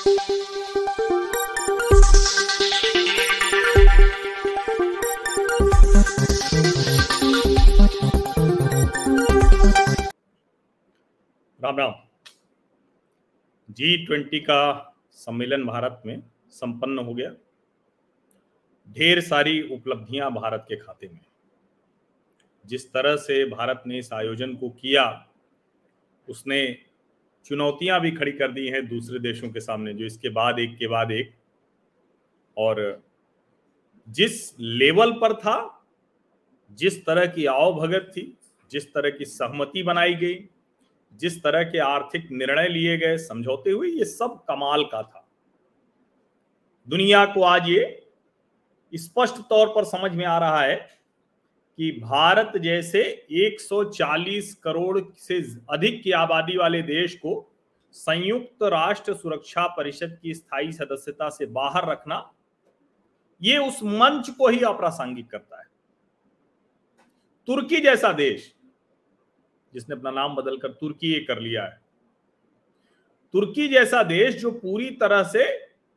Ram Ram. G twenty का सम्मेलन भारत में संपन्न हो गया। ढेर सारी उपलब्धियाँ भारत के खाते में। जिस तरह से भारत ने इस आयोजन को किया, उसने चुनौतियाँ भी खड़ी कर दी हैं दूसरे देशों के सामने, जो इसके बाद एक के बाद एक। और जिस लेवल पर था, जिस तरह की आवभगत थी, जिस तरह की सहमति बनाई गई, जिस तरह के आर्थिक निर्णय लिए गए, समझौते हुए, ये सब कमाल का था। दुनिया को आज ये स्पष्ट तौर पर समझ में आ रहा है कि भारत जैसे 140 करोड़ से अधिक की आबादी वाले देश को संयुक्त राष्ट्र सुरक्षा परिषद की स्थायी सदस्यता से बाहर रखना, ये उस मंच को ही अप्रासंगिक करता है। तुर्की जैसा देश, जिसने अपना नाम बदलकर तुर्की कर लिया है, तुर्की जैसा देश जो पूरी तरह से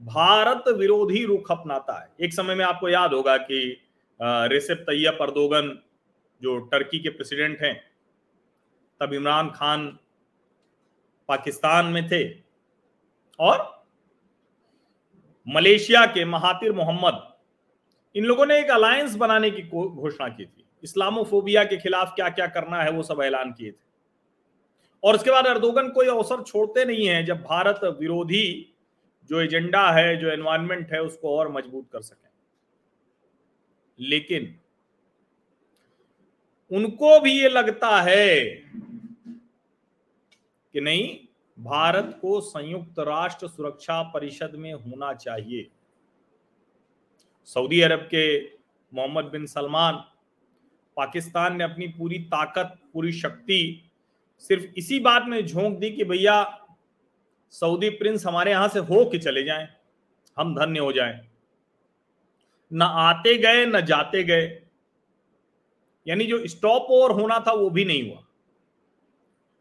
भारत विरोधी रुख अपनाता है। एक समय में आपको याद होगा कि रेसिप तैयब अर्दोगन, जो टर्की के प्रेसिडेंट हैं, तब इमरान खान पाकिस्तान में थे और मलेशिया के महातिर मोहम्मद, इन लोगों ने एक अलायंस बनाने की घोषणा की थी। इस्लामोफोबिया के खिलाफ क्या क्या करना है, वो सब ऐलान किए थे। और उसके बाद अर्दोगन कोई अवसर छोड़ते नहीं है, जब भारत विरोधी जो एजेंडा है, जो एनवायरमेंट है, उसको और मज़बूत कर सके। लेकिन उनको भी ये लगता है कि नहीं, भारत को संयुक्त राष्ट्र सुरक्षा परिषद में होना चाहिए। सऊदी अरब के मोहम्मद बिन सलमान, पाकिस्तान ने अपनी पूरी ताकत, पूरी शक्ति सिर्फ़ इसी बात में झोंक दी कि भैया, सऊदी प्रिंस हमारे यहाँ से हो के चले जाएँ, हम धन्य हो जाएँ। न आते गए, न जाते गए। यानी जो स्टॉप ओवर होना था, वो भी नहीं हुआ।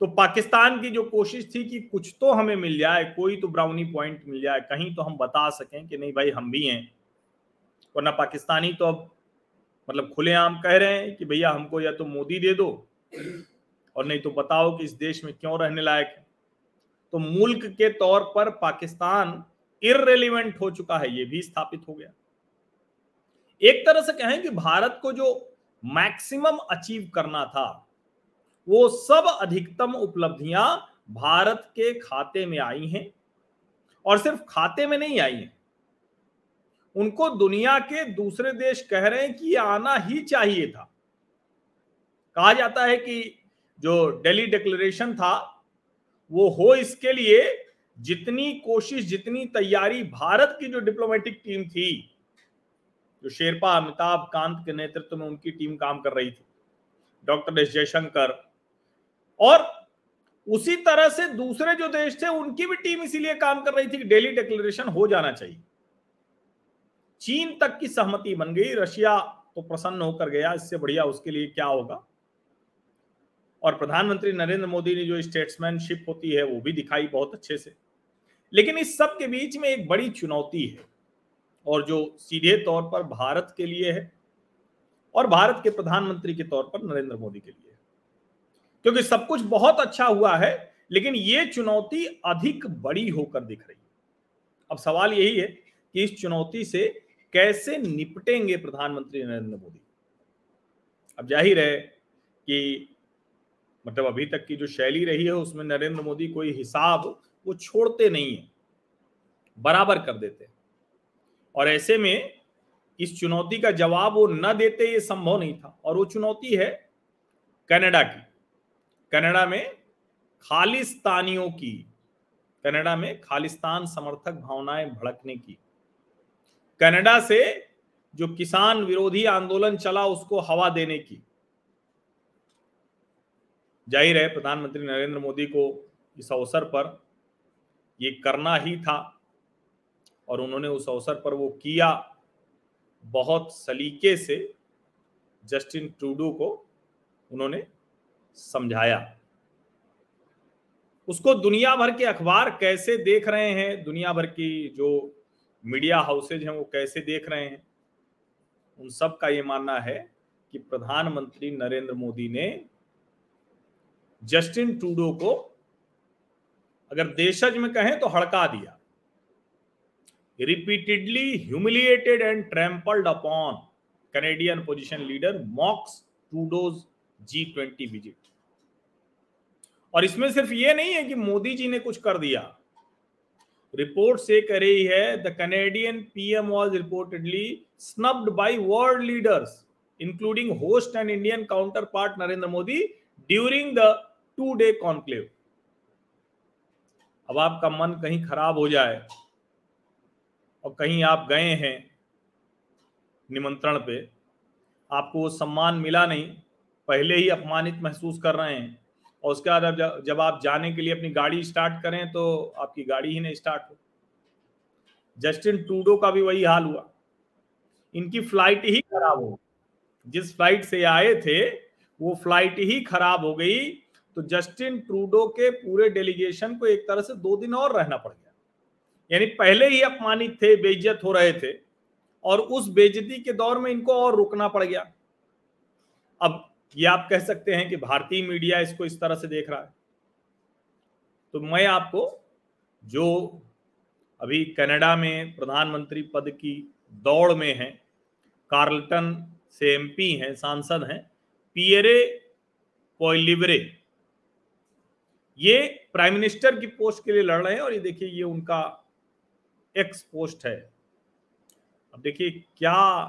तो पाकिस्तान की जो कोशिश थी कि कुछ तो हमें मिल जाए, कोई तो ब्राउनी पॉइंट मिल जाए, कहीं तो हम बता सकें कि नहीं भाई, हम भी हैं। और वरना पाकिस्तानी तो अब मतलब खुलेआम कह रहे हैं कि भैया, हमको या तो मोदी दे दो, और नहीं तो बताओ कि इस देश में क्यों रहने लायक है। तो मुल्क के तौर पर पाकिस्तान इरेलीवेंट हो चुका है, ये भी स्थापित हो गया। एक तरह से कहें कि भारत को जो मैक्सिमम अचीव करना था, वो सब अधिकतम उपलब्धियाँ भारत के खाते में आई हैं और सिर्फ़ खाते में नहीं आई हैं। उनको दुनिया के दूसरे देश कह रहे हैं कि आना ही चाहिए था। कहा जाता है कि जो दिल्ली डिक्लेरेशन था, वो हो इसके लिए जितनी कोशिश, जितनी तैयारी भारत की जो डिप्लोमेटिक टीम थी जो शेरपा, अमिताभ, कांत के नेतृत्व में उनकी टीम काम कर रही थी। Doctor S Jaishankar. और उसी तरह से दूसरे जो देश थे, उनकी भी टीम इसीलिए काम कर रही थी कि डेली डिक्लेरेशन हो जाना चाहिए। चीन तक की सहमति बन गई, रशिया तो प्रसन्न होकर गया, इससे बढ़िया उसके लिए क्या होगा? और प्रधानमंत्री नरेंद्र मोदी ने जो स्टेट्समैनशिप होती है, वो भी दिखाई बहुत अच्छे से। लेकिन इस सब के बीच में एक बड़ी चुनौती है। और जो सीधे तौर पर भारत के लिए है और भारत के प्रधानमंत्री के तौर पर नरेंद्र मोदी के लिए क्योंकि सब कुछ बहुत अच्छा हुआ है, लेकिन ये चुनौती अधिक बड़ी होकर दिख रही है। अब सवाल यही है कि इस चुनौती से कैसे निपटेंगे प्रधानमंत्री नरेंद्र मोदी? अब ज़ाहिर है कि मतलब अभी तक की जो शैली रही है, उसमें नरेंद्र मोदी कोई हिसाब वो छोड़ते नहीं है, बराबर कर देते और ऐसे में इस चुनौती का जवाब वो न देते ये संभव नहीं था। और वो चुनौती है कनाडा की। कनाडा में खालिस्तानियों की, कनाडा में खालिस्तान समर्थक भावनाएँ भड़कने की। कनाडा से जो किसान विरोधी आंदोलन चला उसको हवा देने की। ज़ाहिर है, प्रधानमंत्री नरेंद्र मोदी को इस अवसर पर ये करना ही था। और उन्होंने उस अवसर पर वो किया बहुत सलीके से, जस्टिन ट्रूडो को उन्होंने समझाया। उसको दुनिया भर के अखबार कैसे देख रहे हैं, दुनिया भर की जो मीडिया हाउसेज हैं वो कैसे देख रहे हैं, उन सब का ये मानना है कि प्रधानमंत्री नरेंद्र मोदी ने जस्टिन टूडो को अगर देशज में कहें तो हड़का दिया। Humiliated and trampled upon Canadian position leader mocks Trudeau's G twenty visit और इसमें सिर्फ़ ये नहीं है कि मोदी जी ने कुछ कर दिया। रिपोर्ट से कह रही है the Canadian PM was reportedly snubbed by world leaders including host and Indian counterpart Narendra Modi during the two day conclave अब आपका मन कहीं खराब हो जाए और कहीं आप गए हैं निमंत्रण पे, आपको वो सम्मान मिला नहीं, पहले ही अपमानित महसूस कर रहे हैं और उसके बाद जब आप जाने के लिए अपनी गाड़ी स्टार्ट करें तो आपकी गाड़ी ही नहीं स्टार्ट हो जस्टिन टूडो का भी वही हाल हुआ। इनकी फ़्लाइट ही खराब हो जिस फ़्लाइट से आए थे, वो फ़्लाइट ही खराब हो गई। तो जस्टिन ट्रूडो के पूरे डेलीगेशन को एक तरह से दो दिन और रहना पड़ गया। यानी पहले ही अपमानित थे, बेइज्जत हो रहे थे, और उस बेइज्जती के दौर में इनको और रुकना पड़ गया। अब ये आप कह सकते हैं कि भारतीय मीडिया इसको इस तरह से देख रहा है। तो मैं आपको जो अभी कनाडा में प्रधानमंत्री पद की दौड़ में है, कार्लटन से एमपी हैं, सांसद हैं, पियरे पोलिवरे ये प्राइम मिनिस्टर की पोस्ट के लिए लड़ रहे हैं, और ये देखिए, ये उनका एक्स पोस्ट है। अब देखिए, क्या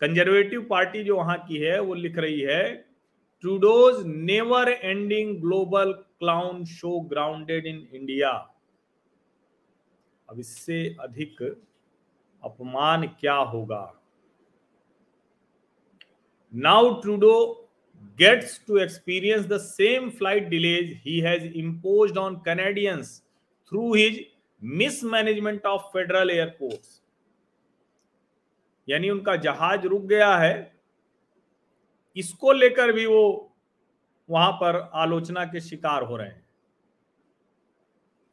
कंजर्वेटिव पार्टी जो वहाँ की है, वो लिख रही है Trudeau's never ending global clown show grounded in India अब इससे अधिक अपमान क्या होगा? Now Trudeau gets to experience the same flight delays he has imposed on Canadians through his mismanagement of federal airports यानी उनका जहाज़ रुक गया है, इसको लेकर भी वो वहाँ पर आलोचना के शिकार हो रहे हैं।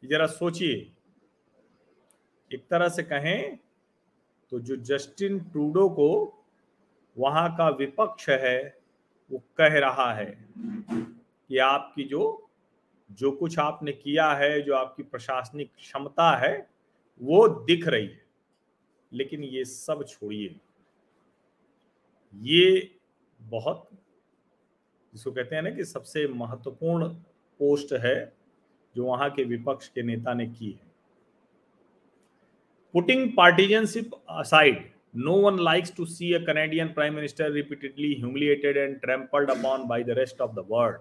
जरा सोचिए, एक तरह से कहें तो जो जस्टिन ट्रूडो को वहाँ का विपक्ष है, वो कह रहा है कि आपकी जो जो कुछ आपने किया है, जो आपकी प्रशासनिक क्षमता है, वो दिख रही है। लेकिन ये सब छोड़िए। ये बहुत, जिसको कहते हैं ना कि सबसे महत्वपूर्ण पोस्ट है, जो वहाँ के विपक्ष के नेता ने की है। Putting partisanship aside no one likes to see a Canadian prime minister repeatedly humiliated and trampled upon by the rest of the world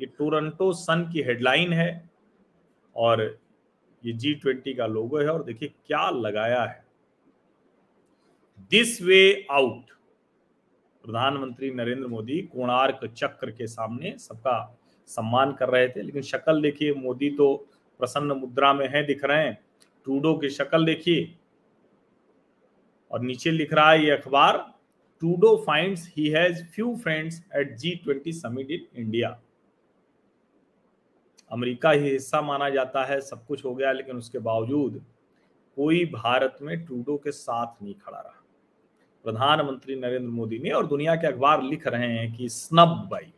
ये टोरंटो सन की हेडलाइन है और ये जी ट्वेंटी का लोगो है और देखिए क्या लगाया है। दिस वे आउट प्रधानमंत्री नरेंद्र मोदी कोणार्क चक्र के सामने सबका सम्मान कर रहे थे, लेकिन शक्ल देखिए, मोदी तो प्रसन्न मुद्रा में है दिख रहे हैं। टूडो की शक्ल देखिए, और नीचे लिख रहा है ये अखबार टूडो finds he has few friends at G twenty summit in India America ही हिस्सा माना जाता है, सब कुछ हो गया, लेकिन उसके बावजूद कोई भारत में टूडो के साथ नहीं खड़ा रहा। प्रधानमंत्री नरेंद्र मोदी ने और दुनिया के अखबार लिख रहे हैं कि स्नब भाई।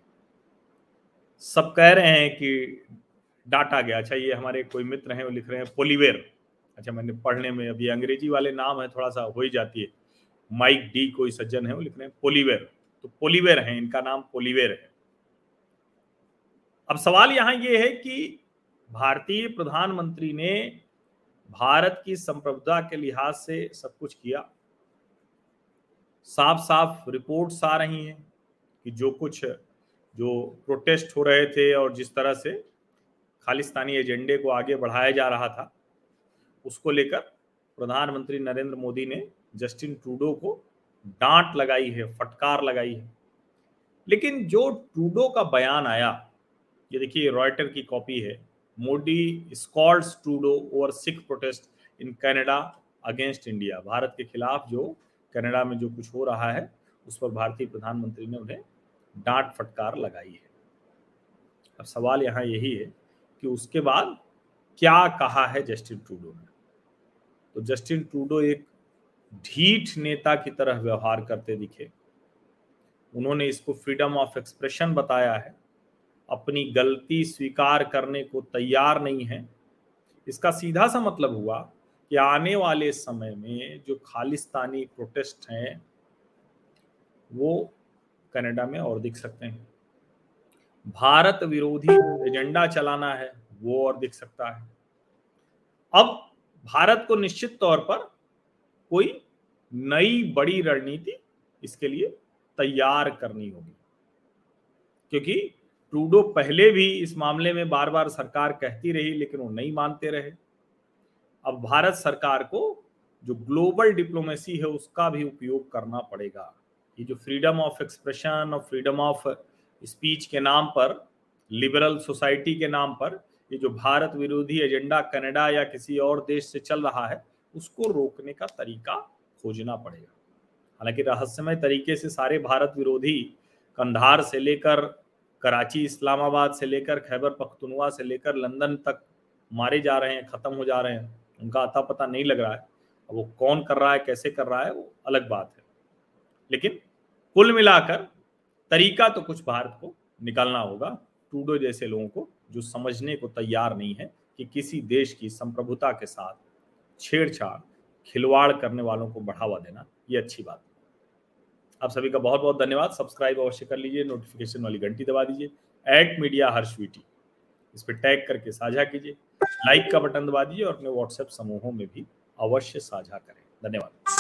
सब कह रहे हैं कि डाटा गया। अच्छा ये हमारे कोई मित्र हैं, वो लिख रहे हैं पोलीवेर अच्छा मैंने पढ़ने में अभी अंग्रेज़ी वाले नाम है थोड़ा सा हो ही जाती है। माइक डी कोई सज्जन है, वो लिख रहे हैं पोलीवेर तो पोलीवेर है, इनका नाम पोलीवेर है। अब सवाल यहाँ ये है कि भारतीय प्रधानमंत्री ने भारत की संप्रभुता के लिहाज से सब कुछ किया। साफ़ साफ़ रिपोर्ट्स आ रही हैं कि जो कुछ, जो प्रोटेस्ट हो रहे थे और जिस तरह से खालिस्तानी एजेंडे को आगे बढ़ाया जा रहा था, उसको लेकर प्रधानमंत्री नरेंद्र मोदी ने जस्टिन ट्रूडो को डांट लगाई है, फटकार लगाई है। लेकिन जो ट्रूडो का बयान आया ये देखिए रॉयटर की कॉपी है। Modi scolds Trudeau over Sikh protest in Canada against India Bharat के खिलाफ जो कनाडा में जो कुछ हो रहा है, उस पर भारतीय प्रधानमंत्री ने उन्हें डांट फटकार लगाई है। अब सवाल यहाँ यही है कि उसके बाद क्या कहा है जस्टिन ट्रूडो ने? तो जस्टिन ट्रूडो एक ढीठ नेता की तरह व्यवहार करते दिखे। उन्होंने इसको फ्रीडम ऑफ़ एक्सप्रेशन बताया है। अपनी गलती स्वीकार करने को तैयार नहीं है। इसका सीधा सा मतलब हुआ कि आने वाले समय में जो खालिस्तानी प्रोटेस्ट हैं, वो कनाडा में और दिख सकते हैं। भारत विरोधी एजेंडा चलाना है, वो और दिख सकता है। अब भारत को निश्चित तौर पर कोई नई बड़ी रणनीति इसके लिए तैयार करनी होगी, क्योंकि ट्रूडो पहले भी इस मामले में बार बार सरकार कहती रही, लेकिन वो नहीं मानते रहे। अब भारत सरकार को जो ग्लोबल डिप्लोमेसी है, उसका भी उपयोग करना पड़ेगा। ये जो फ्रीडम ऑफ़ एक्सप्रेशन और फ्रीडम ऑफ़ स्पीच के नाम पर, लिबरल सोसाइटी के नाम पर, ये जो भारत विरोधी एजेंडा कनाडा या किसी और देश से चल रहा है, उसको रोकने का तरीका खोजना पड़ेगा। हालाँकि रहस्यमय तरीके से सारे भारत विरोधी कंधार से लेकर कराची, इस्लामाबाद से लेकर खैबर पख्तुनवा से लेकर लंदन तक मारे जा रहे हैं, ख़त्म हो जा रहे हैं। उनका अता पता नहीं लग रहा है। अब वो कौन कर रहा है, कैसे कर रहा है, वो अलग बात है। लेकिन कुल मिलाकर तरीका तो कुछ भारत को निकालना होगा। टूडो जैसे लोगों को जो समझने को तैयार नहीं है कि किसी देश की संप्रभुता के साथ छेड़छाड़, खिलवाड़ करने वालों को बढ़ावा देना, ये अच्छी बात आप सभी का बहुत बहुत धन्यवाद। सब्सक्राइब अवश्य कर लीजिए नोटिफिकेशन वाली घंटी दबा दीजिए एट मीडिया हर स्वीटी इस पर टैग करके साझा कीजिए लाइक का बटन दबा दीजिए और अपने व्हाट्सएप समूहों में भी अवश्य साझा करें। धन्यवाद।